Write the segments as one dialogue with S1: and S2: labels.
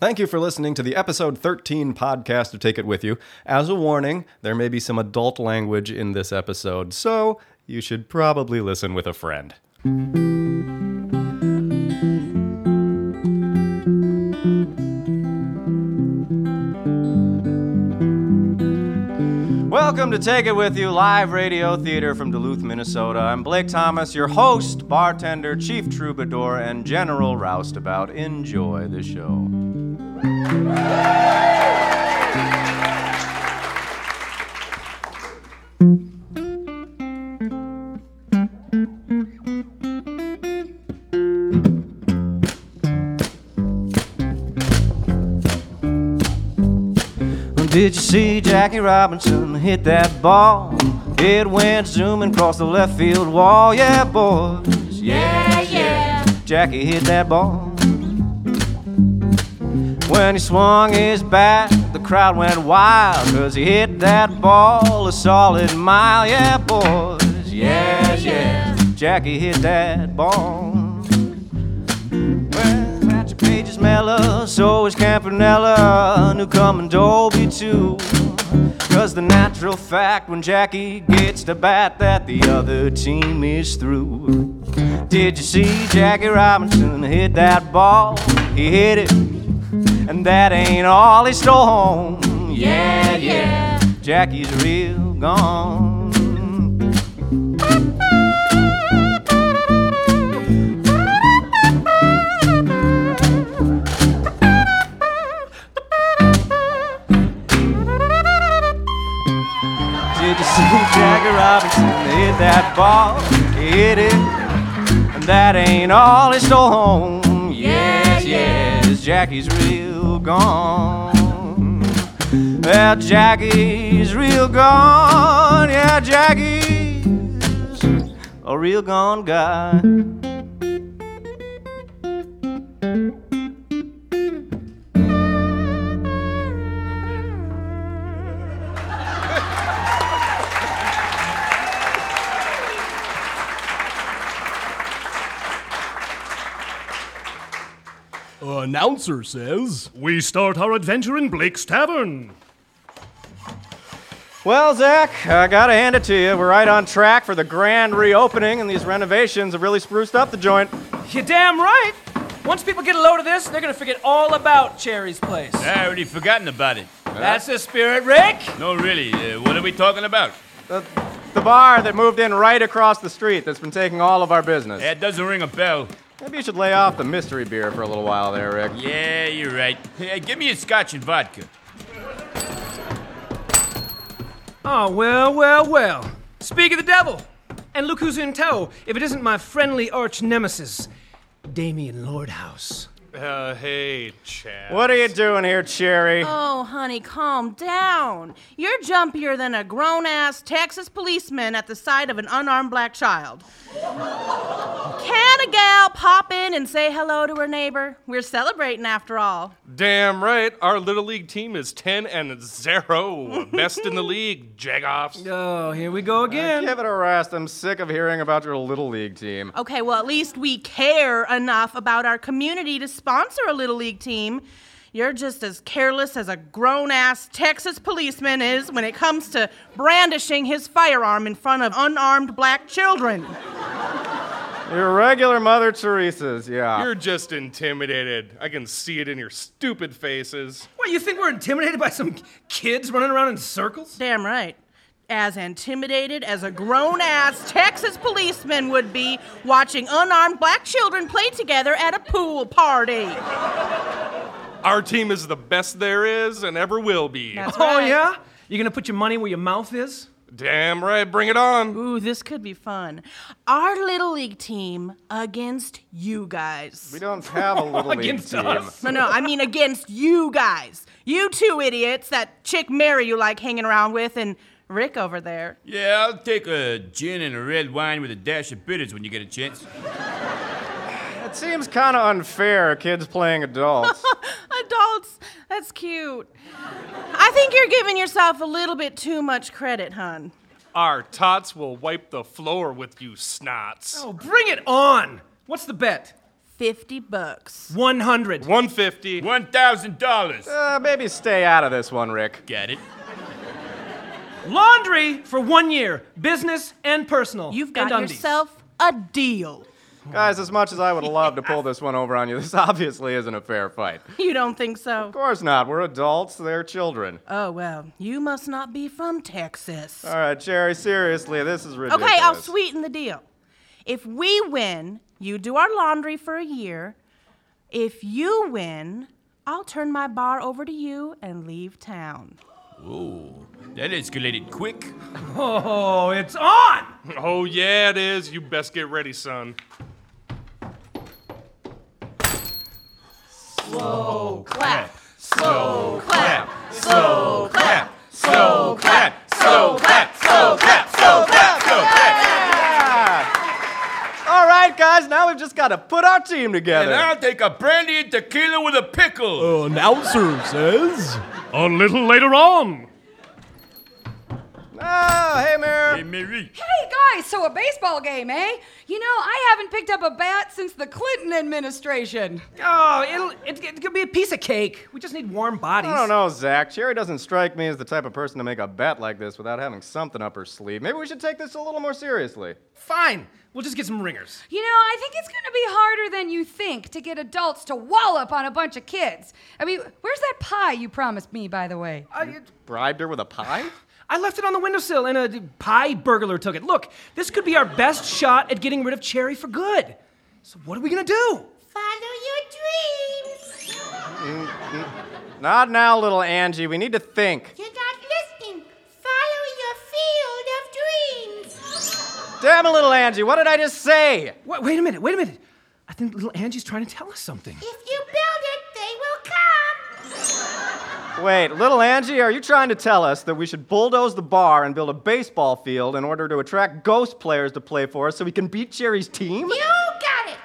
S1: Thank you for listening to the episode 13 podcast of Take It With You. As a warning, there may be some adult language in this episode, so you should probably listen with a friend. Welcome to Take It With You live radio theater from Duluth, Minnesota. I'm Blake Thomas, your host, bartender, chief troubadour, and general roustabout. Enjoy the show. Did you see Jackie Robinson hit that ball? It went zooming across the left field wall. Yeah, boys. Yeah, yeah. Jackie hit that ball. When he swung his bat, the crowd went wild. Cause he hit that ball a solid mile. Yeah, boys. yes, yeah. Jackie hit that ball. Well, Satchel Paige is mellow, so is Campanella. Newcomer Doby too. Cause the natural fact when Jackie gets to bat that the other team is through. Did you see Jackie Robinson hit that ball? He hit it, and that ain't all he stole home. Yeah, yeah, Jackie's real gone. Did you see Jackie Robinson hit that ball? Hit it, and that ain't all he stole home. Jackie's real gone. Yeah, Jackie's real gone. Yeah, Jackie's a real gone guy.
S2: Announcer says.
S3: We start our adventure in Blake's Tavern.
S1: Well, Zach, I gotta hand it to you. We're right on track for the grand reopening, and these renovations have really spruced up the joint.
S4: You're damn right. Once people get a load of this, they're gonna forget all about Cherry's place.
S5: I already forgotten about it.
S4: That's the spirit, Rick.
S5: No, really. Uh, what are we talking about?
S1: The, the bar that moved in right across the street that's been taking all of our business.
S5: That doesn't ring a bell.
S1: Maybe you should lay off the mystery beer for a little while there, Rick.
S5: Yeah, you're right. Hey, give me a scotch and vodka.
S4: Oh, well, well, well. Speak of the devil. And look who's in tow, if it isn't my friendly arch nemesis, Damien Lordhouse.
S3: Uh, hey, Chad.
S1: What are you doing here, Cherry?
S6: Oh, honey, calm down. You're jumpier than a grown ass Texas policeman at the sight of an unarmed black child. Can a gal pop in and say hello to our neighbor? We're celebrating after all.
S3: Damn right. Our Little League team is 10 and 0. Best in the league, Jagoffs.
S4: Oh, here we go uh, again.
S1: Give it a rest. I'm sick of hearing about your little league team.
S6: Okay, well, at least we care enough about our community to sponsor a Little League team. You're just as careless as a grown ass Texas policeman is when it comes to brandishing his firearm in front of unarmed black children.
S1: Your regular Mother Teresa's, yeah.
S3: You're just intimidated. I can see it in your stupid faces.
S4: What, you think we're intimidated by some kids running around in circles?
S6: Damn right. As intimidated as a grown ass Texas policeman would be watching unarmed black children play together at a pool party.
S3: Our team is the best there is and ever will be.
S6: That's
S4: Oh,
S6: right.
S4: yeah? You gonna put your money where your mouth is?
S3: Damn right. Bring it on.
S6: Ooh, this could be fun. Our little league team against you guys.
S1: We don't have a little league
S4: Against
S1: team.
S4: us.
S6: No, no, I mean against you guys. You two idiots, that chick Mary you like hanging around with, and Rick over there.
S5: Yeah, I'll take a gin and a red wine with a dash of bitters when you get a chance.
S1: It seems kind of unfair, kids playing adults.
S6: Adults, that's cute. I think you're giving yourself a little bit too much credit, hun.
S3: Our tots will wipe the floor with you snots.
S4: Oh, bring it on! What's the bet?
S6: 50 bucks.
S4: 100.
S3: 150.
S5: $1,000.
S1: Uh, maybe stay out of this one, Rick.
S5: Get it.
S4: Laundry for one year, business and personal.
S6: You've
S4: And
S6: got
S4: undies.
S6: yourself a deal.
S1: Guys, as much as I would love to pull this one over on you, this obviously isn't a fair fight.
S6: You don't think so?
S1: Of course not. We're adults, they're children.
S6: Oh, well, you must not be from Texas.
S1: All right, Cherry, seriously, this is ridiculous.
S6: Okay, I'll sweeten the deal. If we win, you do our laundry for a year. If you win, I'll turn my bar over to you and leave town.
S5: Ooh, that escalated quick.
S4: Oh, it's on!
S3: Oh, yeah, it is. You best get ready, son.
S6: So clap.
S1: Slow clap, slow clap, slow clap, slow clap, slow clap, slow clap, slow clap. All right, guys, now we've just got to put our team together. And.
S5: I'll take a brandy and tequila with a pickle.
S2: Uh, announcer says. A little later on.
S1: Oh, hey, Mayor.
S5: Hey, Mary.
S7: Hey guys, so a baseball game, eh? You know, I haven't picked up a bat since the Clinton administration.
S4: Oh, it'll, it, it could be a piece of cake. We just need warm bodies.
S1: I don't know, Zach. Cherry doesn't strike me as the type of person to make a bet like this without having something up her sleeve. Maybe we should take this a little more seriously.
S4: Fine. We'll just get some ringers.
S7: You know, I think it's gonna be harder than you think to get adults to wallop on a bunch of kids. I mean, where's that pie you promised me, by the way?
S4: I,
S1: Bribed her with a pie?
S4: I left it on the windowsill and a pie burglar took it. Look, this could be our best shot at getting rid of Cherry for good. So what are we gonna do?
S8: Follow your dreams.
S1: Not now, little Angie. We need to think.
S8: You're not listening. Follow your field of dreams.
S1: Damn it, little Angie. What did I just say?
S4: Wait, wait a minute, wait a minute. I think little Angie's trying to tell us something.
S8: If you build
S1: Wait, little Angie, are you trying to tell us that we should bulldoze the bar and build a baseball field in order to attract ghost players to play for us so we can beat Cherry's team?
S8: You got it.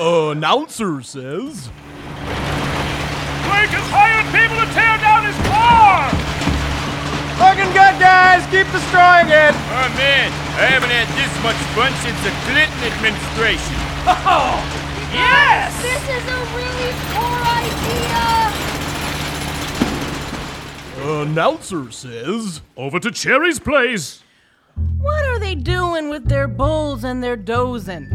S2: Announcer says. Blake has hired people to tear down his car!
S1: Looking good, guys. Keep destroying it.
S5: Oh, man, I haven't had this much fun since the Clinton administration.
S4: Yes!
S8: This is a really poor idea.
S2: Announcer says. Over to Cherry's place.
S6: What are they doing with their bowls and their dozing?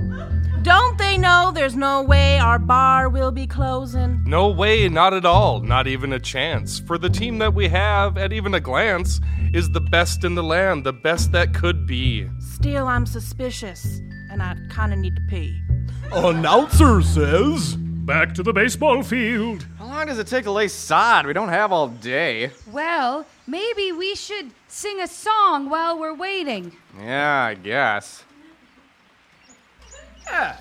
S6: Don't they know there's no way our bar will be closing?
S3: No way, not at all, not even a chance. For the team that we have, at even a glance, is the best in the land, the best that could be.
S6: Still, I'm suspicious, and I kinda need to pee.
S2: Announcer says. Back to the baseball field.
S1: How long does it take to lay sod? We don't have all day.
S7: Well, maybe we should sing a song while we're waiting.
S1: Yeah, I guess.
S4: Yeah.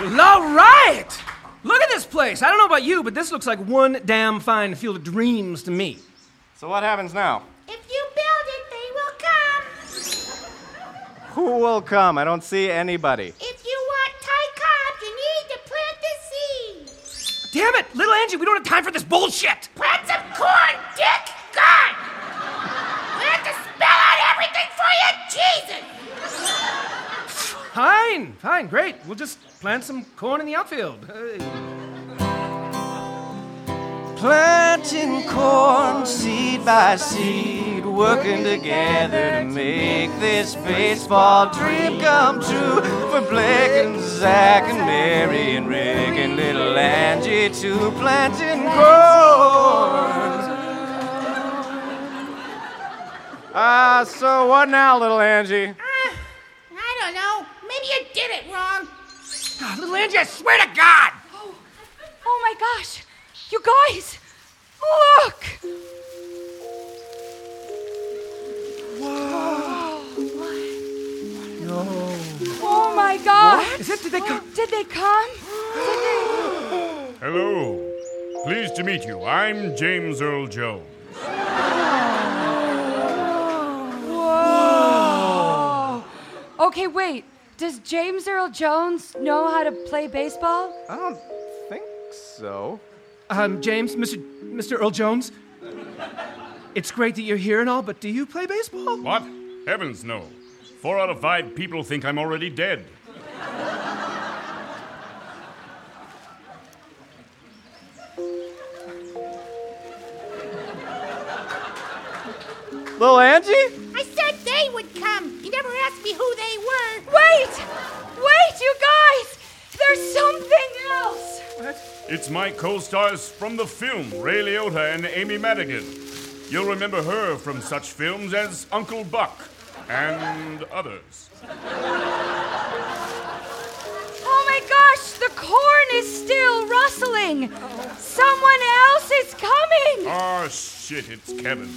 S1: Well,
S4: all right! Look at this place. I don't know about you, but this looks like one damn fine field of dreams to me.
S1: So what happens now?
S8: If you build it, they will come.
S1: Who will come? I don't see anybody.
S8: If you want Ty Cobb, you need to plant the seed.
S4: Damn it, little Angie, we don't have time for this bullshit.
S8: Plant some corn, Dick. God. We have to spell out everything for you, Jesus.
S4: Fine, fine, great. We'll just plant some corn in the outfield. Hey.
S1: Planting corn seed by seed, working together to make this baseball dream come true. For Blake and Zach and Mary and Rick and little Angie too, planting corn. Ah, so what now, little Angie?
S8: Uh, I don't know. Maybe you did it wrong.
S4: God, little Angie, I swear to God!
S7: Oh oh my gosh! You guys! Look! Whoa! What? No. Oh my god!
S4: Is it? Did they come?
S7: Did they come?
S2: Hello. Pleased to meet you. I'm James Earl Jones. Oh.
S7: Whoa! Okay, wait. Does James Earl Jones know how to play baseball?
S1: I don't think so.
S4: Um, James, Mr. Mr. Earl Jones. It's great that you're here and all, but do you play baseball?
S2: What? Heavens, no. Four out of five people think I'm already dead.
S1: Little Angie?
S8: Asked me who they were.
S7: Wait! Wait, you guys! There's something else!
S2: It's my co stars from the film, Ray Liotta and Amy Madigan. You'll remember her from such films as Uncle Buck and others.
S7: Oh my gosh, the corn is still rustling! Someone else is coming!
S2: Oh, shit, it's Kevin.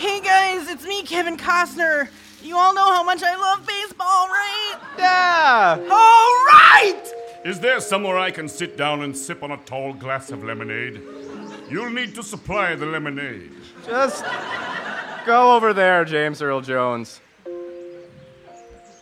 S6: Hey, hey guys, it's me, Kevin Costner. You all know how much I love baseball, right?
S1: Yeah!
S6: All right!
S2: Is there somewhere I can sit down and sip on a tall glass of lemonade? You'll need to supply the lemonade.
S1: Just go over there, James Earl Jones.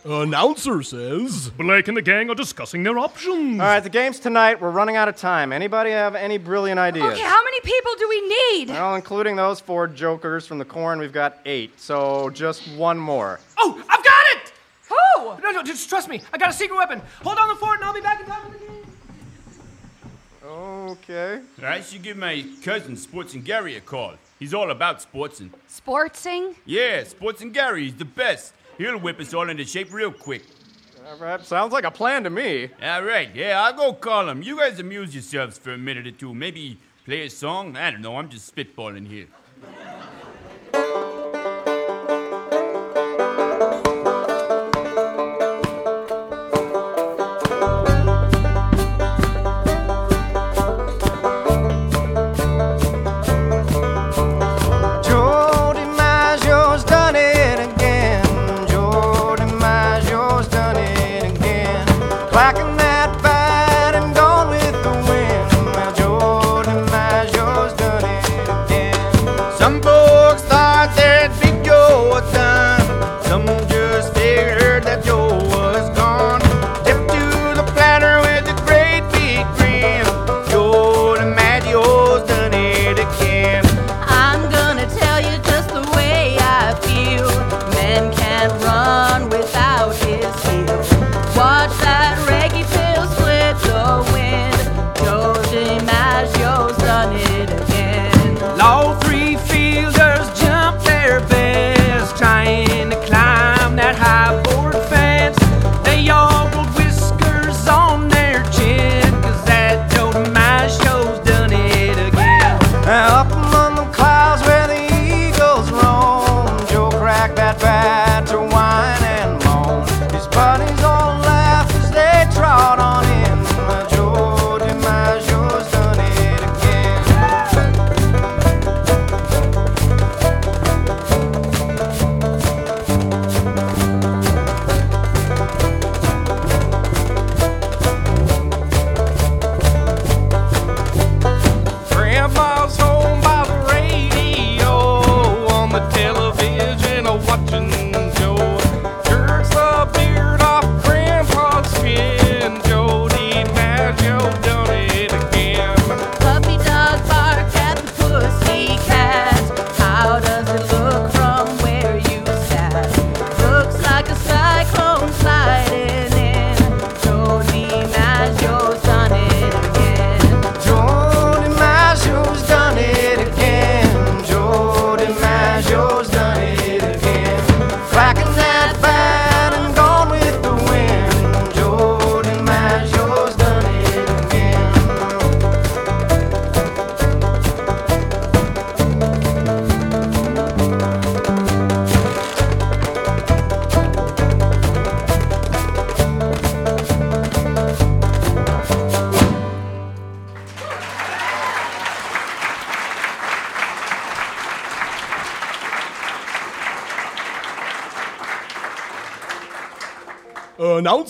S2: Announcer says.
S3: Blake and the gang are discussing their options.
S1: All right, the game's tonight. We're running out of time. Anybody have any brilliant ideas?
S7: Okay, how many people do we need?
S1: Well, including those four jokers from the corn, we've got eight. So just one more.
S4: Oh, I've got it!
S7: Who?
S4: No, no, just trust me. I got a secret weapon. Hold on the fort and I'll be back in time for the game.
S1: Okay.
S5: I should give my cousin Sports and Gary a call. He's all about sports and.
S7: Sportsing?
S5: Yeah, Sports and Gary, he's the best. He'll whip us all into shape real quick.
S1: Uh, all right, sounds like a plan to me.
S5: All right, yeah, I'll go call him. You guys amuse yourselves for a minute or two. Maybe play a song. I don't know. I'm just spitballing here.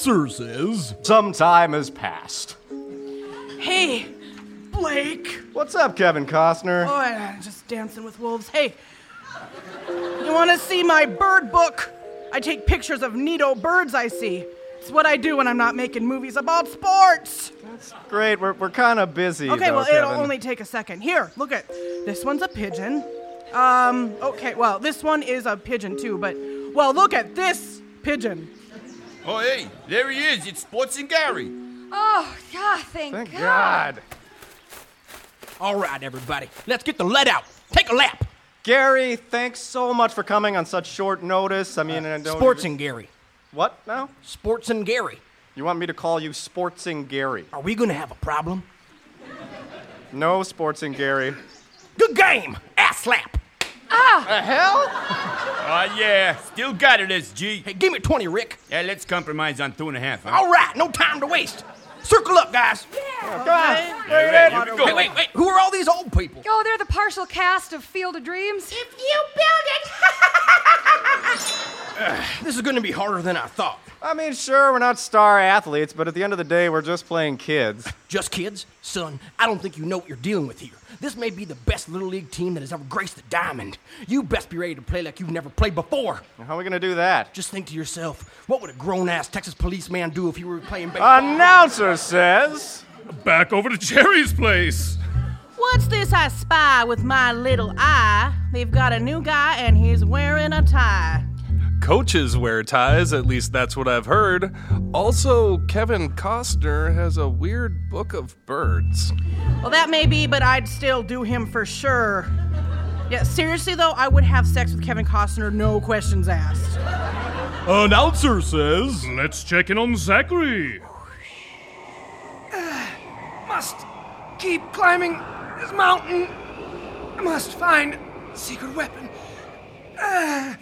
S9: Announcer says.
S1: Some time has passed.
S6: Hey, Blake.
S1: What's up, Kevin Costner?
S6: Oh, I'm just dancing with wolves. Hey, you want to see my bird book? I take pictures of neato birds I see. It's what I do when I'm not making movies about sports.
S1: That's Great, we're, we're kind of busy.
S6: Okay,
S1: though,
S6: well, it'll only take a second. Here, look at this one's a pigeon. Um, okay, well, this one is a pigeon too, but well, look at this pigeon.
S10: Oh, hey, there he is. It's Sports and Gary.
S7: Oh, God, thank,
S1: Thank
S7: God.
S1: God.
S9: All right, everybody, let's get the lead out. Take a lap.
S1: Gary, thanks so much for coming on such short notice. I mean, uh, I don't
S9: Sports and Gary.
S1: What now?
S9: Sports and Gary.
S1: You want me to call you Sports Sportsing Gary?
S9: Are we gonna have a problem?
S1: No, Sports Sportsing Gary.
S9: Good game. Ass slap.
S1: The hell?
S10: Ah, yeah. Still got it, SG.
S9: Hey, give me 20, Rick.
S10: Yeah, let's compromise on two and a half, huh?
S9: All right, no time to waste. Circle up, guys.
S1: God.
S10: Yeah, right, go.
S9: Wait, wait, wait. Who are all these old people?
S7: Oh, they're the partial cast of Field of Dreams.
S8: If you build it,
S9: This is gonna be harder than I thought.
S1: I mean, sure, we're not star athletes, but at the end of the day, we're just playing kids.
S9: Just kids? Son, I don't think you know what you're dealing with here. This may be the best Little League team that has ever graced the diamond. You best be ready to play like you've never played before.
S1: How are we gonna do that?
S9: Just think to yourself, what would a grown ass Texas policeman do if he were playing baseball?
S1: Announcer says.
S3: Back over to Cherry's place.
S6: What's this I spy with my little eye? They've got a new guy and he's wearing a tie.
S3: Coaches wear ties, at least that's what I've heard. Also, Kevin Costner has a weird book of birds.
S6: Well, that may be, but I'd still do him for sure. Yeah, seriously though, I would have sex with Kevin Costner, no questions asked.
S9: Announcer says.
S3: Let's check in on Zachary.
S9: Must keep climbing this mountain. I must find secret weapon. Uh,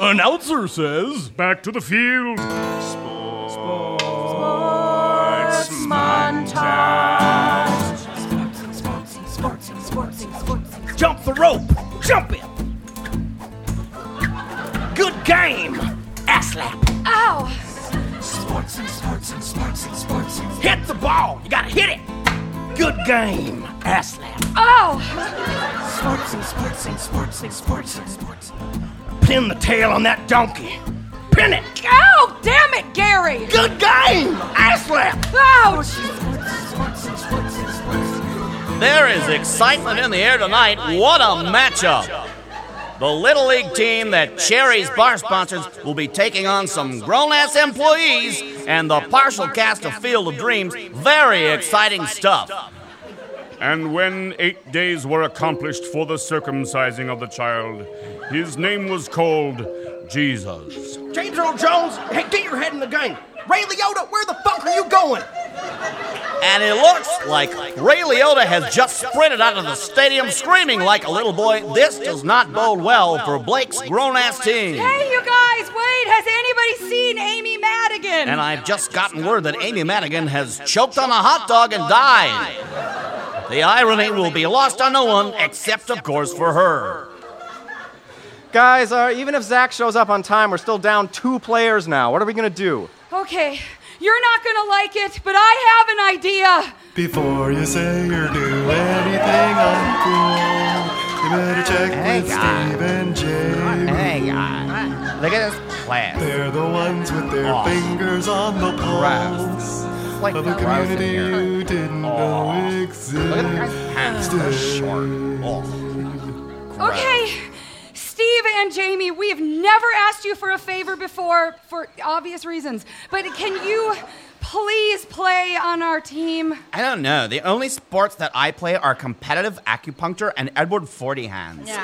S9: Announcer says.
S3: Back to the field. Sports, sports, sports montage. Sports, sports, sports, sports, sports.
S9: Jump the rope. Jump it. Good game. Ass slap.
S7: Ow! Sports and sports and sports and sports.
S9: Hit the ball. You gotta hit it. Good game. Ass slap.
S7: Oh!
S9: Pin the tail on that donkey. Pin it.
S7: Oh, Damn it, Gary!
S9: Good game. Ass slap.
S7: Ouch!
S11: There is excitement in the air tonight. What a matchup! The Little League team that Cherry's bar sponsors will be taking on some grown ass employees and the partial cast of Field of Dreams. Very exciting stuff.
S5: And when eight days were accomplished for the circumcising of the child, his name was called Jesus.
S9: James Earl Jones, hey, get your head in the game. Ray Liotta, where the fuck are you going?
S11: And it looks like Ray Liotta has just sprinted out of the stadium screaming like a little boy. This does not bode well for Blake's grown ass team.
S7: Hey, you guys, wait! Has anybody seen Amy Madigan?
S11: And I've just gotten word that Amy Madigan has choked on a hot dog and died. The irony will be lost on no one except, of course, for her.
S1: Guys, uh, even if Zach shows up on time, we're still down two players now. What are we gonna do?
S7: Okay, you're not gonna like it, but I have an idea.
S12: Before you say or do anything uncool, you better check
S11: Hey,
S12: with
S11: guy.
S12: Steve and Jamie.
S11: Hey, guys, look at this class.
S12: They're the ones with their
S11: Oh.
S12: fingers on the
S11: Gross.
S12: pulse
S11: like
S12: of the
S11: gross in
S12: community
S11: here.
S12: you didn't
S11: Oh.
S12: know
S11: Look at the guy's
S12: existed.
S11: pants. They're short. Oh.
S7: Okay, Steve and Jamie, we've never asked you for a favor before for obvious reasons, but can you please play on our team?
S11: I don't know. The only sports that I play are competitive acupuncture and Edward Forty Hands.
S6: Yeah.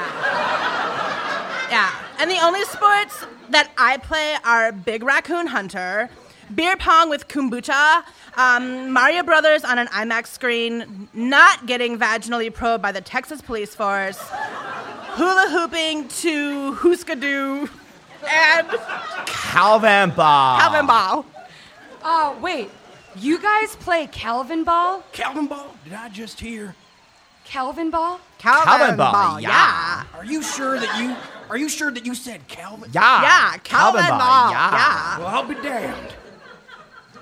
S6: Yeah. And the only sports that I play are Big Raccoon Hunter, beer pong with kombucha, um, Mario Brothers on an IMAX screen, not getting vaginally probed by the Texas police force, hula hooping to Hooskadoo, and
S11: Calvin Ball.
S6: Calvin Ball.
S7: Oh, wait. You guys play Calvin Ball?
S9: Calvin Ball, did I just hear?
S7: Calvin Ball?
S6: Calvin,
S11: Calvin Ball,
S6: yeah.
S11: yeah.
S9: Are you sure that you are you sure that you said Calvin?
S11: Yeah.
S6: Yeah, Calvin, Ball.
S11: yeah.
S6: Yeah.
S9: Well,
S4: I'll be damned.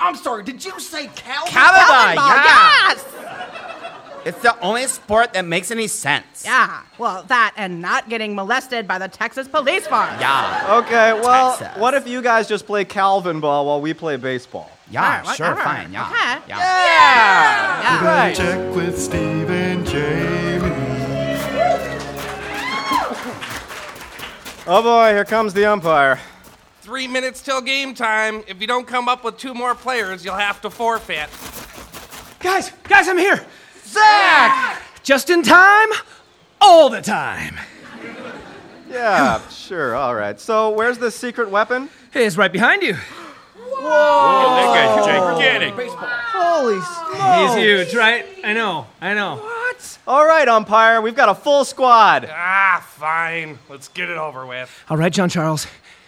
S4: I'm sorry, did you say Calvin?
S11: Calvin ball, yeah.
S6: Yes!
S11: It's the only sport that makes any sense.
S6: Yeah, well, that and not getting molested by the Texas police force.
S11: Yeah.
S1: Okay, well,
S11: Texas.
S1: what if you guys just play Calvin ball while we play baseball?
S11: Yeah,
S6: Alright,
S11: sure,
S6: whatever.
S11: fine. Yeah.
S6: Okay.
S11: yeah.
S6: Yeah.
S13: Better check with Steve and Jamie.
S1: Oh boy, here comes the umpire.
S3: Three minutes till game time. If you don't come up with two more players, you'll have to forfeit.
S4: Guys, guys, I'm here. Zach! Just in time, all the time.
S1: Yeah, sure, all right. So, where's the secret weapon?
S4: Hey, it's right behind you.
S5: Oh, that guy's gigantic.
S1: Holy smokes!
S4: He's huge, right? I know, I know. What?
S1: All right, umpire, we've got a full squad.
S3: Ah, fine. Let's get it over with.
S4: All right, John Charles,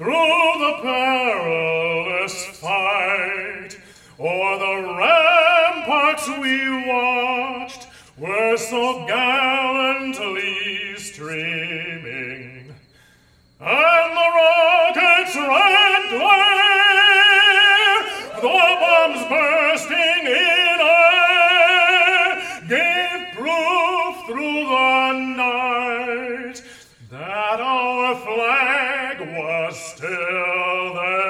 S13: through the perilous fight o'er the ramparts we watched were so gallantly streaming, and the rockets' red glare, the bombs bursting in air, gave proof through the night that our flag still there.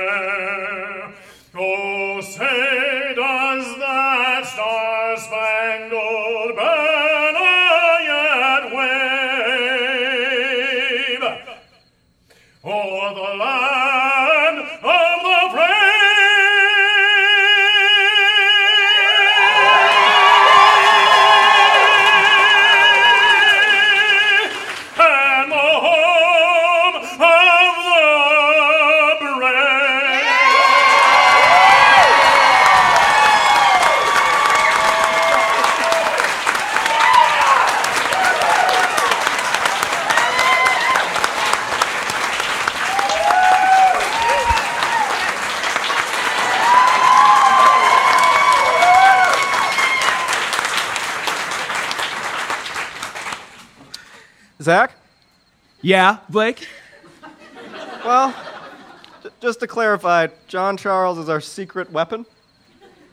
S1: Zach?
S4: Yeah, Blake?
S1: Well, j- just to clarify, John Charles is our secret weapon?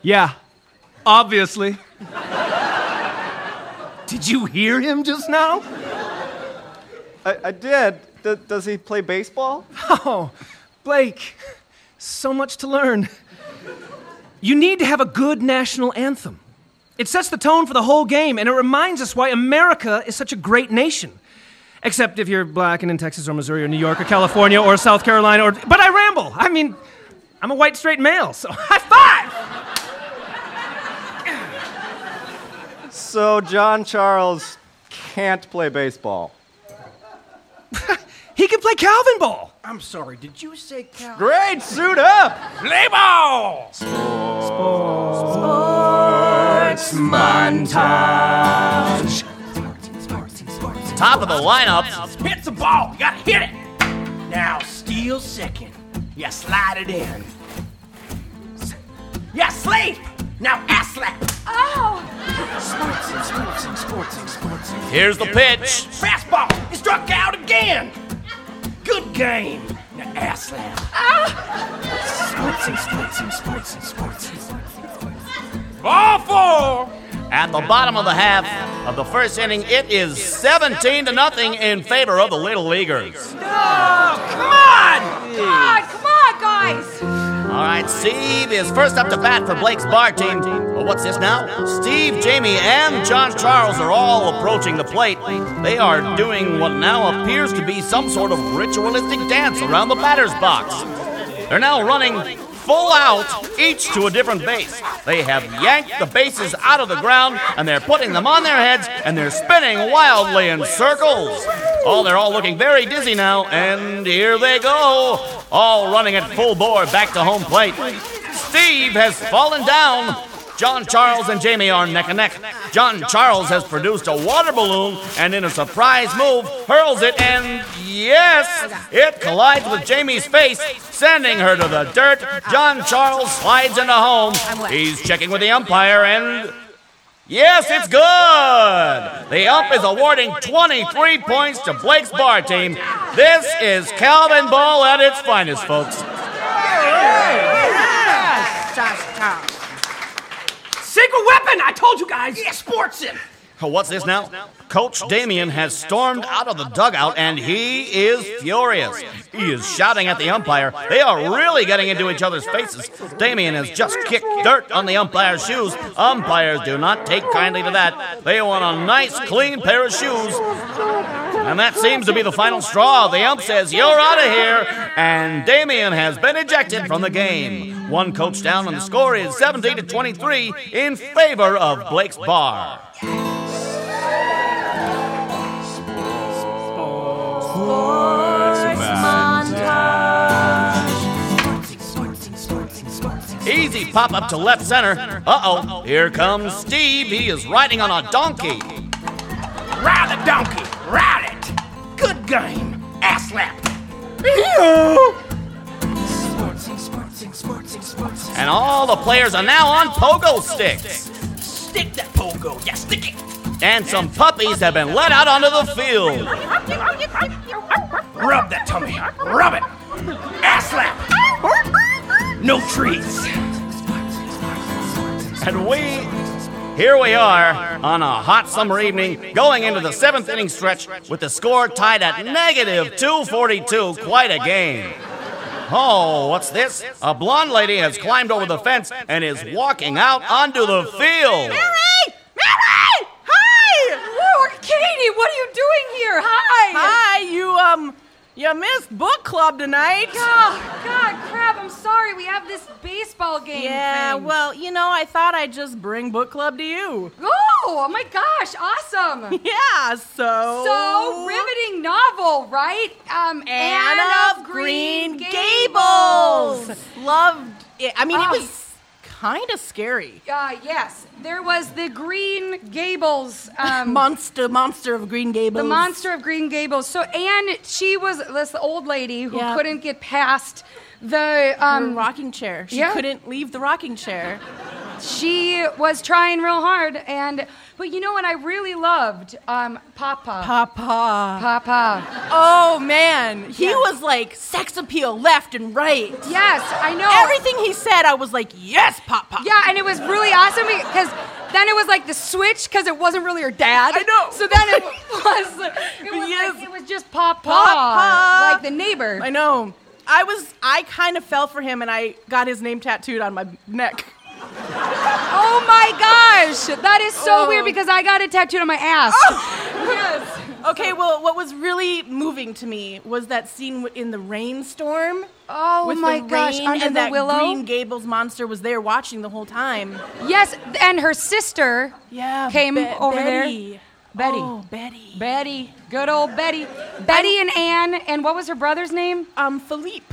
S4: Yeah, obviously. Did you hear him just now?
S1: I, I did. D- does he play baseball?
S4: Oh, Blake, so much to learn. You need to have a good national anthem. It sets the tone for the whole game, and it reminds us why America is such a great nation. Except if you're black and in Texas or Missouri or New York or California or South Carolina or. But I ramble. I mean, I'm a white straight male, so high five!
S1: So, John Charles can't play baseball.
S4: He can play Calvin ball.
S9: I'm sorry, did you say Cal?
S1: Great, suit up!
S3: Play ball!
S4: Sports montage.
S11: Top of the lineup.
S9: Hit the ball, you gotta hit it. Now steal second. Yeah, slide it in. S- Yeah, slate. Now ass slap.
S7: Oh!
S9: Sports and sports and sports and sports and
S11: Here's the pitch.
S9: Fastball. He struck out again. Good game. Now ass slap. Oh. Sports and sports and sports and sports sports sports.
S3: Ball four!
S11: At the bottom of the half of the first inning, it is 17 to nothing in favor of the Little Leaguers. No!
S7: Come on! God, come on, guys!
S11: All right, Steve is first up to bat for Blake's bar team. Well, what's this now? Steve, Jamie, and John Charles are all approaching the plate. They are doing what now appears to be some sort of ritualistic dance around the batter's box. They're now running full out, each to a different base. They have yanked the bases out of the ground, and they're putting them on their heads, and they're spinning wildly in circles. Oh, they're all looking very dizzy now, and here they go, all running at full bore back to home plate. Steve has fallen down, John Charles and Jamie are neck and neck. John Charles has produced a water balloon and, in a surprise move, hurls it, and yes, it collides with Jamie's face, sending her to the dirt. John Charles slides into home. He's checking with the umpire, and yes, it's good. The ump is awarding 23 points to Blake's bar team. This is Calvin Ball at its finest, folks.
S9: Secret weapon! I told you guys! Yeah, sports it!
S11: What's this now? Coach Damien has stormed out of the dugout and he is furious. He is shouting at the umpire. They are really getting into each other's faces. Damien has just kicked dirt on the umpire's shoes. Umpires do not take kindly to that. They want a nice, clean pair of shoes. And that seems to be the final straw. The ump says, You're out of here. And Damien has been ejected from the game. One coach down, and the score is 17 to 23 in favor of Blake's Bar. Easy pop up to left center. Uh oh, here comes Steve. He is riding on a donkey.
S9: Ride the donkey! Ride it! Good game! Ass slap!
S11: And all the players are now on pogo sticks.
S9: Stick that pogo! Yeah, stick it!
S11: And some puppies have been let out onto the field.
S9: Rub that tummy! Rub it! Ass slap! No trees!
S11: And we, here we are on a hot summer evening, going into the seventh inning stretch with the score tied at negative 242. Quite a game. Oh, what's this? A blonde lady has climbed over the fence and is walking out onto the field.
S6: Mary! Mary! Hi!
S7: Whoa, Katie, what are you doing here? Hi!
S6: Hi, you, um, you missed book club tonight.
S7: Oh, God, crap, I'm sorry. We have this baseball game.
S6: Yeah,
S7: thing.
S6: well, you know, I thought I'd just bring book club to you.
S7: Oh, oh my gosh, awesome.
S6: Yeah, so.
S7: So, riveting novel, right? Um,
S6: Anne of Green Gables. Loved it. I mean,
S7: Oh.
S6: it was kind of scary.
S7: Uh, yes, there was the Green Gables. Um,
S6: Monster, monster of Green Gables.
S7: The monster of Green Gables. So Anne, she was this old lady who
S6: Yeah.
S7: couldn't get past the um,
S6: rocking chair. She
S7: yeah.
S6: couldn't leave the rocking chair.
S7: She was trying real hard and but you know what I really loved? Um, Papa.
S6: Papa.
S7: Papa.
S6: Oh man, he
S7: Yeah.
S6: was like sex appeal left and right.
S7: Yes, I know.
S6: Everything he said, I was like, yes, Papa.
S7: Yeah, and it was really awesome because then it was like the switch because it wasn't really her dad.
S6: I know.
S7: So then it was it was
S6: Yes.
S7: like, it was just Papa,
S6: Papa.
S7: like the neighbor.
S6: I know. I was. I kind of fell for him, and I got his name tattooed on my neck.
S7: Oh my gosh, that is so
S6: Oh.
S7: weird because I got it tattooed on my ass. yes.
S6: Okay, well, what was really moving to me was that scene in the rainstorm.
S7: Oh
S6: with
S7: my
S6: the
S7: gosh,
S6: rain
S7: under
S6: and
S7: the
S6: that
S7: willow.
S6: Green Gables monster was there watching the whole time.
S7: Yes, and her sister
S6: Yeah,
S7: came
S6: Be-
S7: over
S6: Betty.
S7: there. Betty.
S6: Oh, Betty.
S7: Betty, good old Betty. Betty and Anne, and what was her brother's name?
S6: Um, Philippe.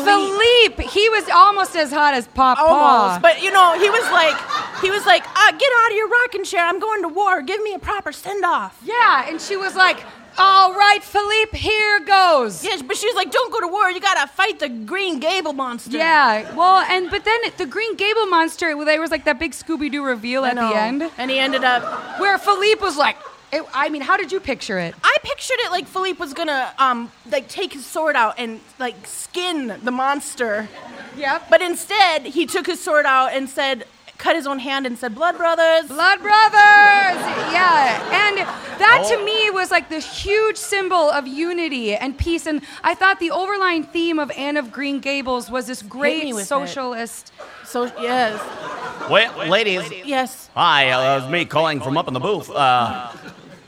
S7: Philippe. He was almost as hot as Papa.
S6: Almost, but you know, he was like, he was like, uh, get out of your rocking chair. I'm going to war. Give me a proper send off.
S7: yeah, and she was like, "All right, Philippe, here goes."
S6: Yes, but she was like, don't go to war. You gotta fight the Green Gable monster.
S7: Yeah, well, and but then the Green Gable monster, well, there was like that big Scooby Doo reveal
S6: I
S7: at the end,
S6: And he ended up.
S7: where Philippe was like, it, I mean, how did you picture it?
S6: I pictured it like Philippe was gonna um like take his sword out and like skin the monster.
S7: Yep.
S6: But instead, he took his sword out and said, cut his own hand and said, "Blood brothers."
S7: Blood Brothers! Yeah, and that to me was like this huge symbol of unity and peace. And I thought the overlying theme of Anne of Green Gables was this great
S6: with it.
S7: socialist.
S6: So yes,
S11: Well, ladies,
S6: yes.
S11: hi, uh, it was me calling from up in the booth. Uh,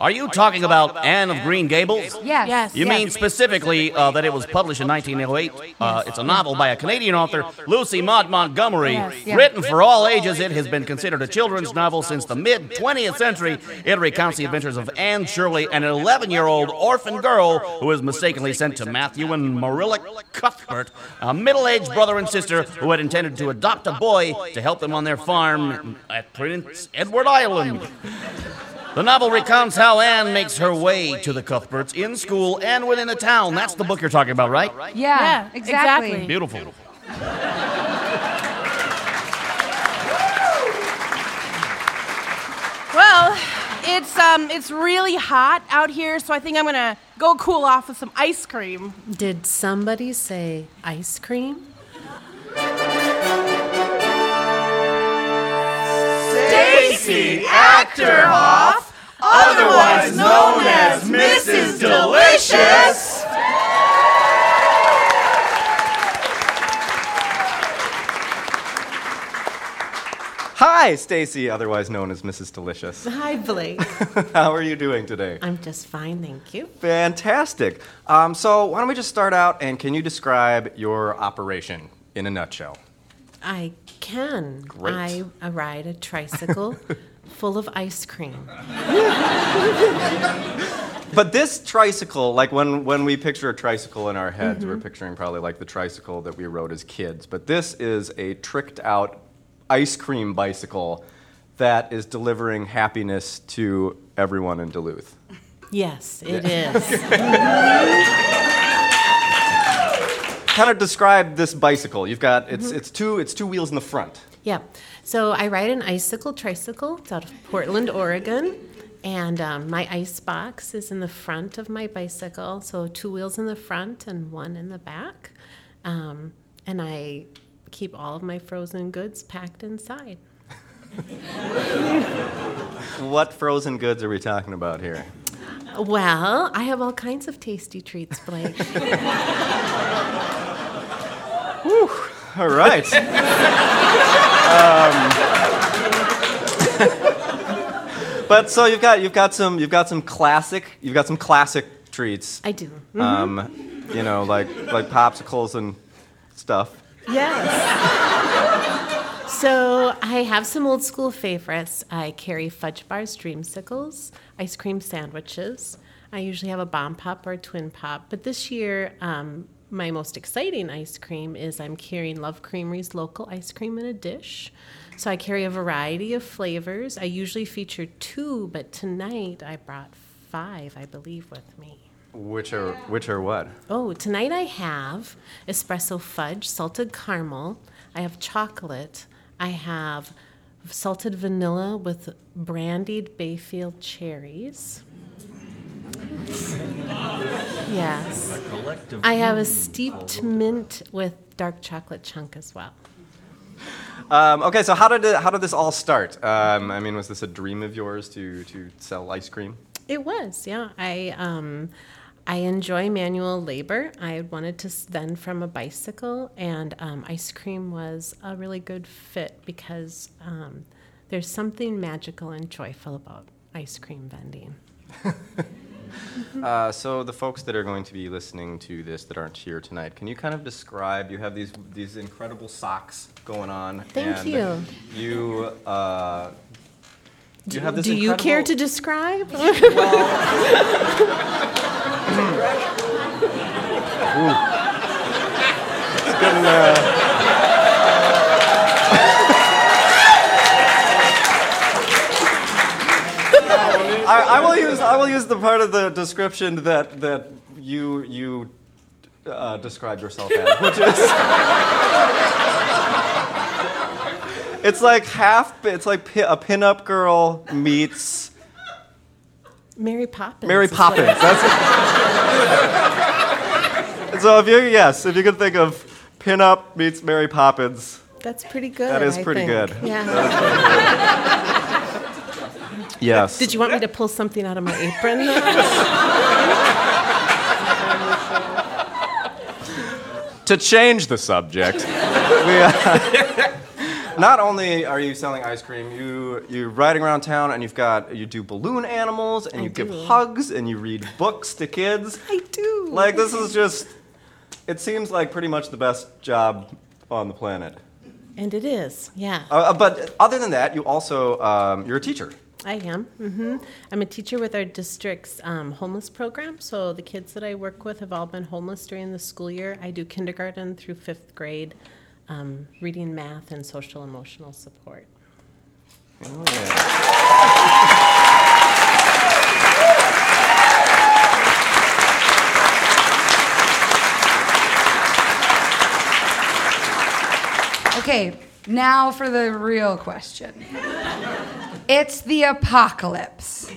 S11: Are you talking about Anne of Green Gables?
S7: Yes.
S6: Yes.
S11: You mean specifically uh, that it was published in 1908? Uh, it's a novel by a Canadian author, Lucy Maud Montgomery.
S6: Yes.
S7: Yeah.
S11: Written for all ages, it has been considered a children's novel since the mid 20th century. It recounts the adventures of Anne Shirley, an 11 year old orphan girl who is mistakenly sent to Matthew and Marilla Cuthbert, a middle aged brother and sister who had intended to adopt a boy to help them on their farm at Prince Edward Island. The novel recounts how Anne makes her way to the Cuthberts in school and within the town. That's the book you're talking about, right?
S7: Yeah,
S6: Yeah,
S7: exactly.
S6: exactly.
S11: Beautiful.
S6: Well, it's um, it's really hot out here, so I think I'm gonna go cool off with some ice cream.
S14: Did somebody say ice cream?
S9: Stacy Achterhoff, otherwise known as Mrs. Delicious.
S1: Hi, Stacy, otherwise known as Mrs. Delicious.
S14: Hi, Blake.
S1: How are you doing today?
S14: I'm just fine, thank you.
S1: Fantastic. Um, so, why don't we just start out and can you describe your operation in a nutshell?
S14: I can.
S1: Great.
S14: I, I ride a tricycle full of ice cream.
S1: But this tricycle, like when, when we picture a tricycle in our heads, we're mm-hmm. picturing probably like the tricycle that we rode as kids. But this is a tricked out ice cream bicycle that is delivering happiness to everyone in Duluth.
S14: Yes, it is.
S1: Kind of describe this bicycle. You've got it's it's two it's two wheels in the front.
S14: Yeah. So I ride an icicle tricycle. It's out of Portland, Oregon. And um, my ice box is in the front of my bicycle. So two wheels in the front and one in the back. Um, and I keep all of my frozen goods packed inside.
S1: What frozen goods are we talking about here?
S14: Well, I have all kinds of tasty treats, Blake.
S1: All right. um, but so you've got you've got some you've got some classic you've got some classic treats.
S14: I do.
S1: Um, you know, like like popsicles and stuff.
S14: Yes. so I have some old school favorites. I carry fudge bars, dreamsicles, ice cream sandwiches. I usually have a bomb pop or a twin pop, but this year um, my most exciting ice cream is I'm carrying Love Creamery's local ice cream in a dish. So I carry a variety of flavors. I usually feature two, but tonight I brought five, I believe, with me.
S1: Which are which are what?
S14: Oh, tonight I have espresso fudge, salted caramel. I have chocolate. I have salted vanilla with brandied Bayfield cherries. Yes. I have a steeped mint with dark chocolate chunk as well.
S1: Um, okay, so how did it, how did this all start? Um, I mean, was this a dream of yours to to sell ice cream?
S14: It was, yeah. I um, I enjoy manual labor. I wanted to s- then from a bicycle, and um, ice cream was a really good fit because um, there's something magical and joyful about ice cream vending.
S1: Uh, so the folks that are going to be listening to this that aren't here tonight, can you kind of describe? You have these these incredible socks going on.
S14: Thank
S1: and
S14: you.
S1: You. Uh, you have this
S14: Do you care to describe?
S1: It's getting, uh, I, I will use I will use the part of the description that that you you uh, described yourself as, which is it's like half it's like pi- a pinup girl meets
S14: Mary Poppins.
S1: Mary Poppins. That's so if you yes if you could think of pinup meets Mary Poppins.
S14: That's pretty good.
S1: That is pretty good.
S14: Yeah.
S1: Yes.
S14: Did you want me to pull something out of my apron?
S1: to change the subject, we, uh,
S15: not only are you selling ice cream, you you're riding around town and you've got you do balloon animals and
S14: I
S15: you give hugs and you read books to kids.
S14: I do.
S15: Like this is just it seems like pretty much the best job on the planet.
S14: And it is, yeah.
S15: Uh, Uh, but other than that, you also um, you're a teacher.
S14: I am. hmm I'm a teacher with our district's um, homeless program. So the kids that I work with have all been homeless during the school year. I do kindergarten through fifth grade, um, reading, math, and social emotional support. Oh, yeah.
S7: Okay, now for the real question. It's the apocalypse.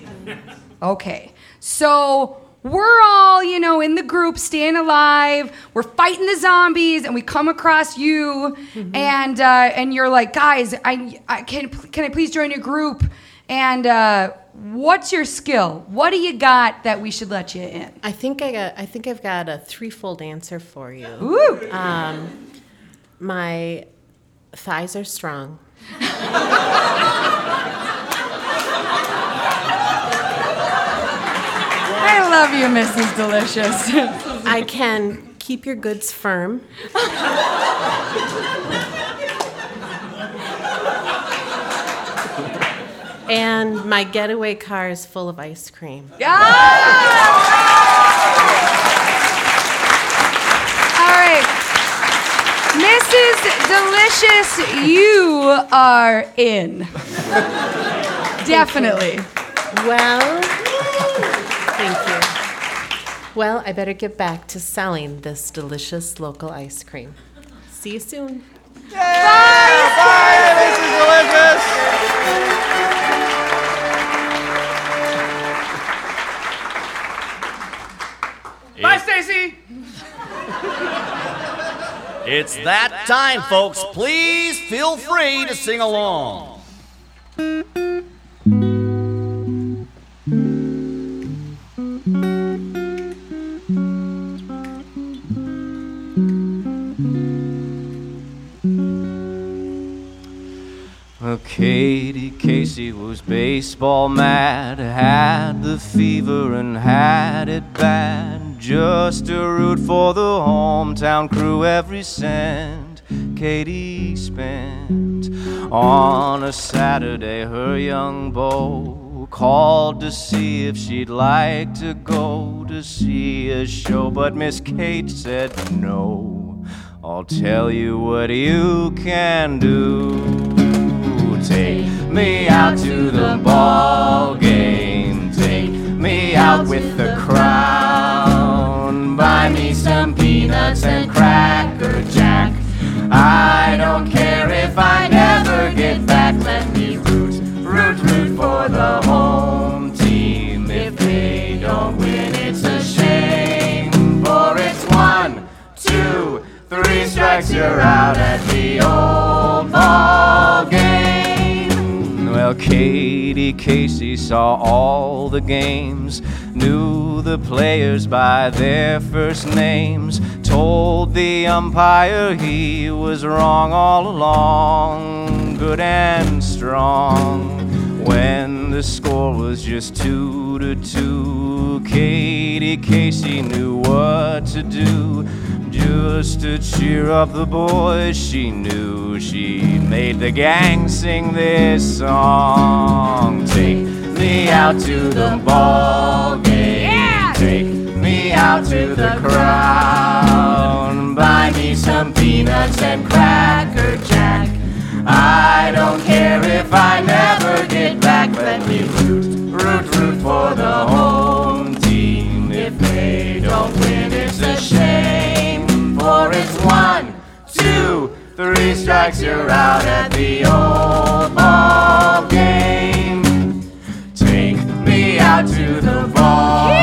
S7: Okay, so we're all, you know, in the group, staying alive. We're fighting the zombies, and we come across you, and uh, and you're like, guys, I, I can can I please join your group? And uh, what's your skill? What do you got that we should let you in?
S14: I think I got. I think I've got a threefold answer for you.
S7: Ooh.
S14: Um, my thighs are strong.
S7: I love you, Mrs. Delicious.
S14: I can keep your goods firm. and my getaway car is full of ice cream.
S7: All right. Mrs. Delicious, you are in. Definitely.
S14: Well, thank you. Well, I better get back to selling this delicious local ice cream. See you soon.
S4: Bye, Stacy.
S11: It's that time, folks. Please feel free to sing along.
S15: Well, Katie Casey was baseball mad, had the fever and had it bad. Just to root for the hometown crew every cent Katie spent. On a Saturday, her young beau called to see if she'd like to go to see a show, but Miss Kate said no. I'll tell you what you can do. Take me out to the ball game. Take me out with peanuts and cracker jack. I don't care if I never get back. Let me root, root, root for the home team. If they don't win, it's a shame. For it's one, two, three strikes, you're out at the old ball game. Well, Katie Casey saw all the games, knew the players by their first names, told the umpire he was wrong all along, good and strong. When the score was just two to two, Katie Casey knew what to do. Just to cheer up the boys, she knew she made the gang sing this song. Take me out to the ball game. Take me out to the crowd. Buy me some peanuts and cracker jack. I don't care if I never get back. Let me root, root, root for the home team. If they don't win, it's a shame. For it's one, two, three strikes, you're out at the old ball game. Take me out to the ball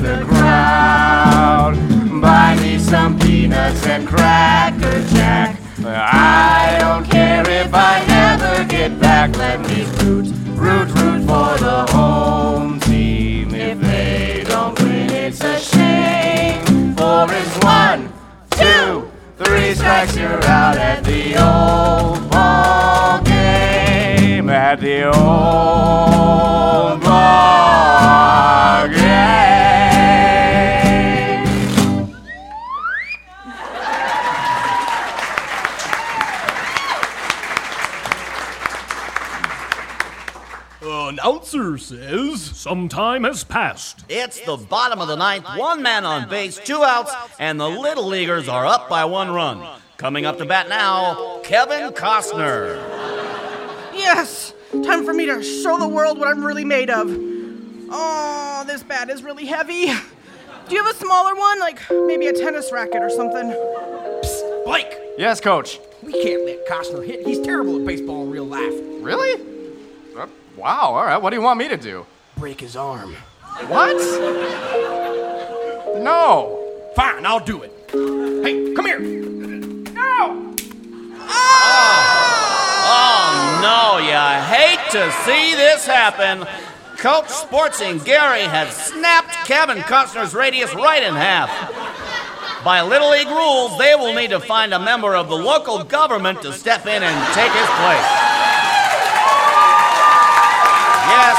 S15: the crowd. Buy me some peanuts and cracker jack. I don't care if I never get back. Let me root, root, root for the home team. If they don't win, it's a shame. For it's one, two, three strikes, you're
S1: out at the old ball game. At the old ball game.
S4: Announcer says some time has passed.
S11: It's the bottom of the ninth, one man on base, two outs, and the Little Leaguers are up by one run. Coming up to bat now, Kevin Costner.
S6: Yes! Time for me to show the world what I'm really made of. Oh, this bat is really heavy. Do you have a smaller one? Like maybe a tennis racket or something?
S9: Blake,
S1: Yes, coach.
S9: we can't let Costner hit. He's terrible at baseball in real life.
S1: Really? Wow, all right. What do you want me to do?
S9: Break his arm.
S1: What? No.
S9: Fine, I'll do it. Hey, come here. No!
S11: Oh, oh no, you hate to see this happen. Coach Sportsing Gary has snapped Kevin Costner's radius right in half. By Little League rules, they will need to find a member of the local government to step in and take his place. Yes,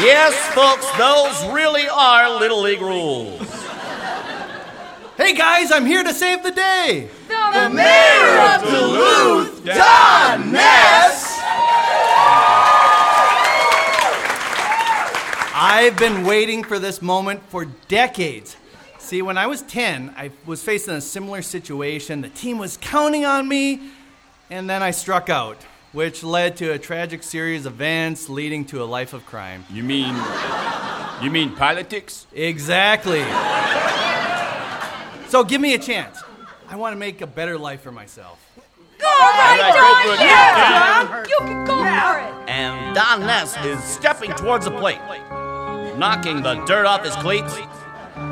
S11: yes, folks, those really are Little League rules.
S16: Hey guys, I'm here to save the day.
S7: The,
S16: mayor of Duluth, Don Ness. I've been waiting for this moment for decades. See, when I was 10, I was facing a similar situation. The team was counting on me, and then I struck out, which led to a tragic series of events leading to a life of crime.
S5: You mean. You mean politics?
S16: Exactly. so give me a chance. I want to make a better life for myself.
S7: Go right, Don,
S11: go for it.
S7: yeah,
S11: Yeah.
S7: Don. You can go for it.
S11: And Don Ness is stepping towards the plate, knocking the dirt off his cleats,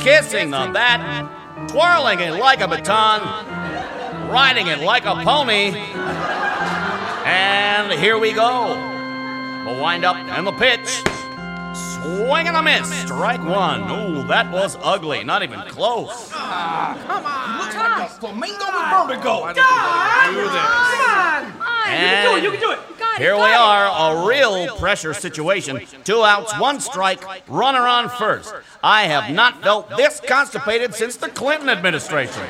S11: kissing the bat, twirling it like a baton, riding it like a pony. And here we go. The windup and the pitch. Swing and a miss. Strike one. Ooh, that was ugly. Not even close. Ah, come on.
S9: Looks like a flamingo with vertigo. Come on.
S11: And
S9: You can do it. You can do it.
S11: Got here we are, a real pressure situation. Two outs, one strike, runner on first. I have not felt this constipated since the Clinton administration.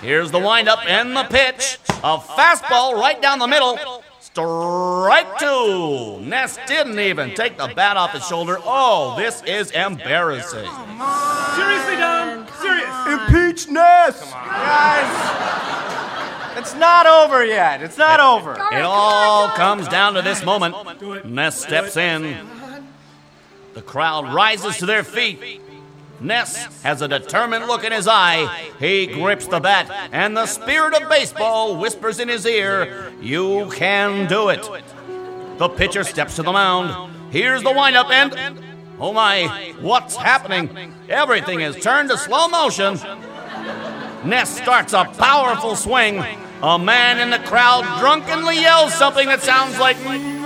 S11: Here's the windup and the pitch. A fastball right down the middle. Strike two. Ness didn't even take the bat off his shoulder. Oh, this is embarrassing.
S9: Seriously, Don? Serious.
S1: Impeach Ness! Guys, it's not over yet. It's not over.
S11: It all comes down to this moment. Ness steps in. The crowd rises to their feet. Ness has a determined look in his eye. He grips the bat, and the spirit of baseball whispers in his ear, You can do it. The pitcher steps to the mound. Here's the windup, and oh my, what's happening? Everything is turned to slow motion. Ness starts a powerful swing. A man in the crowd drunkenly yells something that sounds like. Mmm,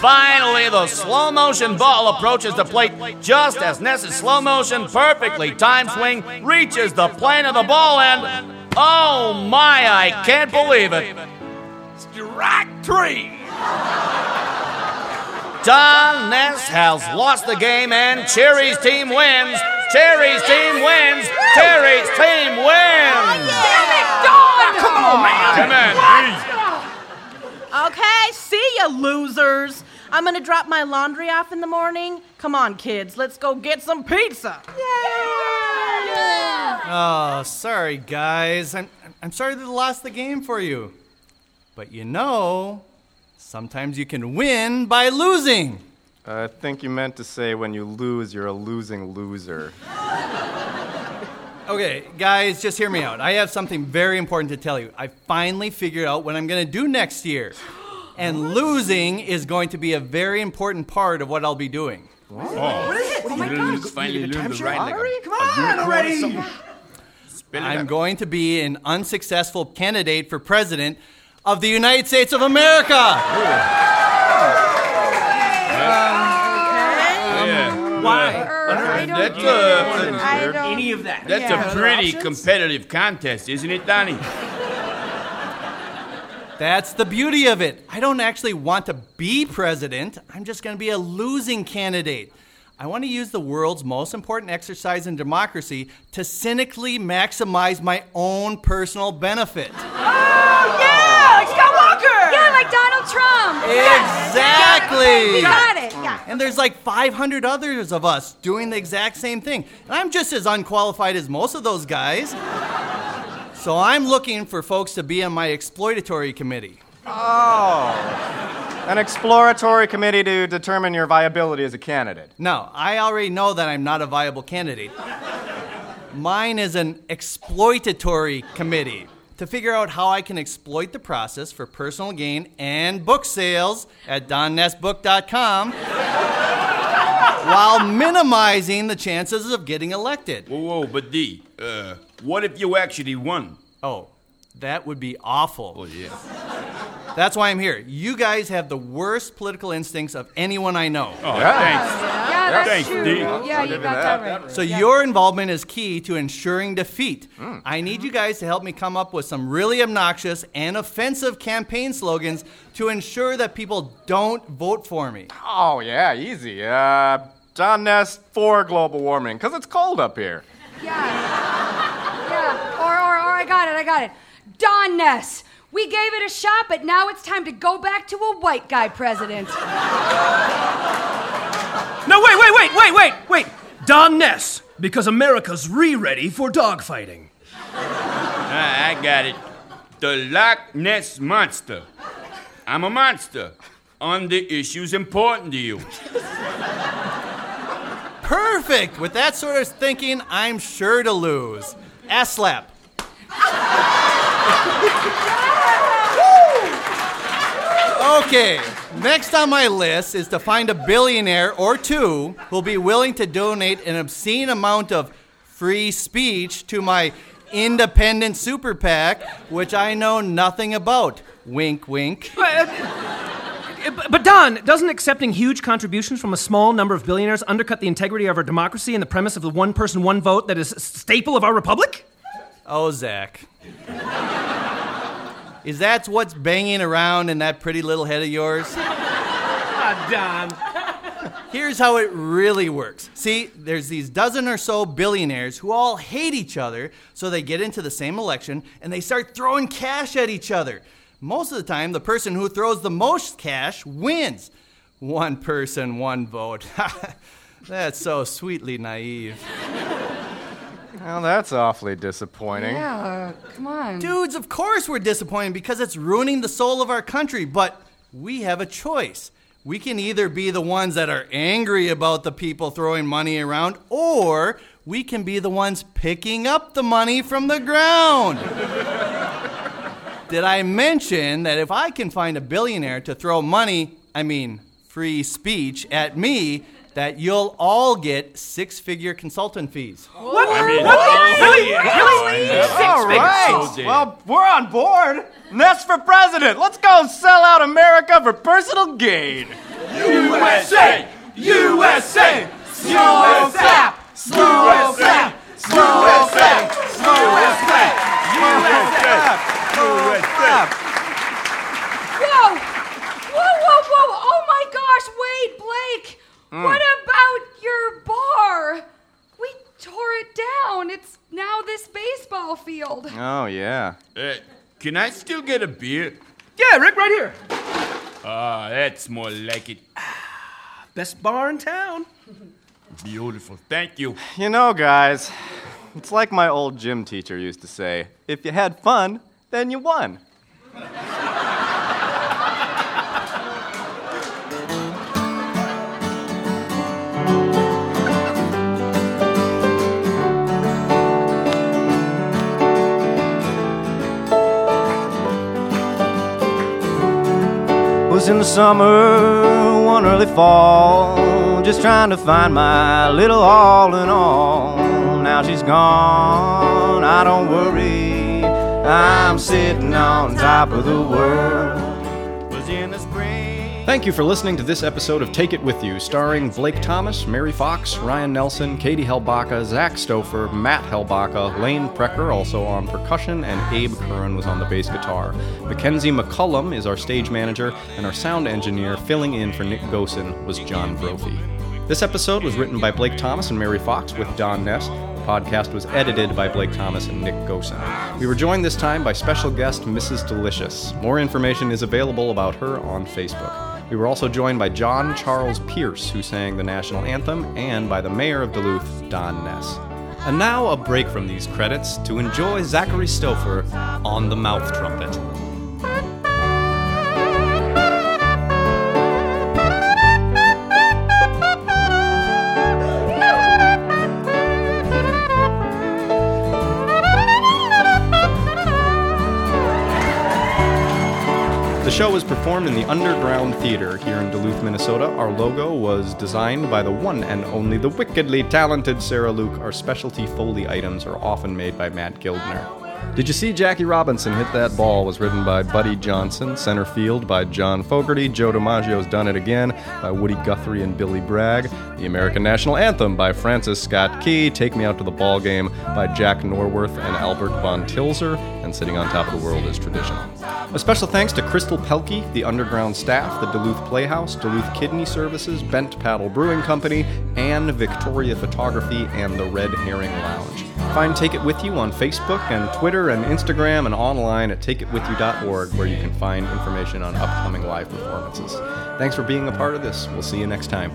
S11: Finally, the slow motion ball approaches the plate just as Ness's slow motion, perfectly timed swing reaches the plane of the ball, and oh my, I can't believe it.
S9: Strike three.
S11: Don Ness has lost the game, and Cherry's team wins. Cherry's team wins. Cherry's team wins. Don!
S9: Come on, man.
S11: Come on,
S6: Okay, see ya, losers. I'm gonna drop my laundry off in the morning. Come on, kids, let's go get some pizza. Yeah!
S16: Oh, sorry, guys. I'm, I'm sorry that I lost the game for you. But you know, sometimes you can win by losing.
S1: Uh, I think you meant to say when you lose, you're a losing loser.
S16: Okay, guys, just hear me out. I have something very important to tell you. I finally figured out what I'm going to do next year. And losing is going to be a very important part of what I'll be doing.
S9: What is it? Oh my God.
S5: Finally learned to ride like
S9: Come on already.
S16: I'm going to be an unsuccessful candidate for president of the United States of America.
S5: Um, um,
S4: why?
S17: I don't
S5: That's,
S17: get it. I don't.
S4: Any of that.
S5: That's
S17: Yeah.
S5: a pretty competitive contest, isn't it, Donnie?
S16: That's the beauty of it. I don't actually want to be president. I'm just going to be a losing candidate. I want to use the world's most important exercise in democracy to cynically maximize my own personal benefit.
S17: Oh, yeah, like Scott Walker. Yeah, like Donald Trump.
S16: Exactly.
S17: We got it. Yeah.
S16: And there's like 500 others of us doing the exact same thing. And I'm just as unqualified as most of those guys. So I'm looking for folks to be on my exploitatory committee.
S1: Oh. An exploratory committee to determine your viability as a candidate.
S16: No, I already know that I'm not a viable candidate. Mine is an exploitatory committee to figure out how I can exploit the process for personal gain and book sales at donnessbook.com while minimizing the chances of getting elected.
S5: Whoa, whoa, but D, uh, what if you actually won?
S16: Oh, that would be awful.
S5: Oh, yeah.
S16: That's why I'm here. You guys have the worst political instincts of anyone I know.
S5: Oh, thanks.
S17: Yeah, that's
S5: Thanks,
S17: true.
S5: D.
S17: Yeah, you got that right.
S16: So your involvement is key to ensuring defeat.
S1: Hmm.
S16: I need you guys to help me come up with some really obnoxious and offensive campaign slogans to ensure that people don't vote for me.
S1: Oh, yeah, easy. Uh, John Ness for global warming, because it's cold up here.
S17: Yeah. Yeah. I got it. I got it. Don Ness. We gave it a shot, but now it's time to go back to a white guy president.
S4: No, wait, wait, wait, wait, wait, wait. Don Ness, because America's re-ready for dogfighting.
S5: Ah, I got it. The Loch Ness Monster. I'm a monster on the issues important to you.
S16: Perfect! With that sort of thinking, I'm sure to lose. Ass slap. Okay, next on my list is to find a billionaire or two who'll be willing to donate an obscene amount of free speech to my independent super PAC, which I know nothing about. Wink, wink.
S4: But, uh, but Don, doesn't accepting huge contributions from a small number of billionaires undercut the integrity of our democracy and the premise of the one person, one vote that is a staple of our republic?
S16: Oh, Zach. Is that what's banging around in that pretty little head of yours?
S4: Ah, Don.
S16: Here's how it really works. See, there's these dozen or so billionaires who all hate each other, so they get into the same election and they start throwing cash at each other. Most of the time, the person who throws the most cash wins. One person, one vote. That's so sweetly naive.
S1: Well, that's awfully disappointing.
S17: Yeah, come on.
S16: Dudes, of course we're disappointed because it's ruining the soul of our country, but we have a choice. We can either be the ones that are angry about the people throwing money around, or we can be the ones picking up the money from the ground. Did I mention that if I can find a billionaire to throw money, I mean free speech, at me, that you'll all get six figure consultant fees?
S4: What?
S5: I mean,
S4: what? Really? Really?
S5: I.
S4: Six
S1: All
S4: figures.
S1: right.
S5: So
S1: well, we're on board. Ness for president. Let's go sell out America for personal gain.
S9: USA! USA! USA! USA! USA! USA! Slow slap! Slow slap!
S17: Whoa! Whoa, whoa, whoa! Oh my gosh, wait, Blake! What about your bar? We tore it down. It's now this baseball field.
S1: Oh, yeah.
S5: Uh, can I still get a beer?
S4: Yeah, Rick, right here.
S5: Ah, that's more like it.
S4: Best bar in town.
S5: Beautiful. Thank you.
S1: You know, guys, it's like my old gym teacher used to say if you had fun, then you won. Was in the summer, one early fall, just trying to find my little all in all. Now she's gone, I don't worry. I'm sitting on top of the world. Thank you for listening to this episode of Take It With You, starring Blake Thomas, Mary Fox, Ryan Nelson, Katie Helbaka, Zach Stouffer, Matt Helbaka, Lane Precker, also on percussion, and Abe Curran was on the bass guitar. Mackenzie McCullum is our stage manager, and our sound engineer filling in for Nick Gosen was John Brophy. This episode was written by Blake Thomas and Mary Fox with Don Ness. The podcast was edited by Blake Thomas and Nick Gosen. We were joined this time by special guest Mrs. Delicious. More information is available about her on Facebook. We were also joined by John Charles Pierce, who sang the national anthem, and by the mayor of Duluth, Don Ness. And now a break from these credits to enjoy Zachary Stouffer on the mouth trumpet. Show was performed in the Underground Theater here in Duluth, Minnesota. Our logo was designed by the one and only the wickedly talented Sarah Luke. Our specialty Foley items are often made by Matt Gildner. Did you see Jackie Robinson hit that ball? Was written by Buddy Johnson. Center field by John Fogerty. Joe DiMaggio's Done It Again by Woody Guthrie and Billy Bragg. The American National Anthem by Francis Scott Key. Take Me Out to the Ball Game by Jack Norworth and Albert von Tilzer. And Sitting on Top of the World is tradition. A special thanks to Crystal Pelkey, the underground staff, the Duluth Playhouse, Duluth Kidney Services, Bent Paddle Brewing Company, and Victoria Photography and the Red Herring Lounge. Find Take It With You on Facebook and Twitter and Instagram and online at takeitwithyou.org where you can find information on upcoming live performances. Thanks for being a part of this. We'll see you next time.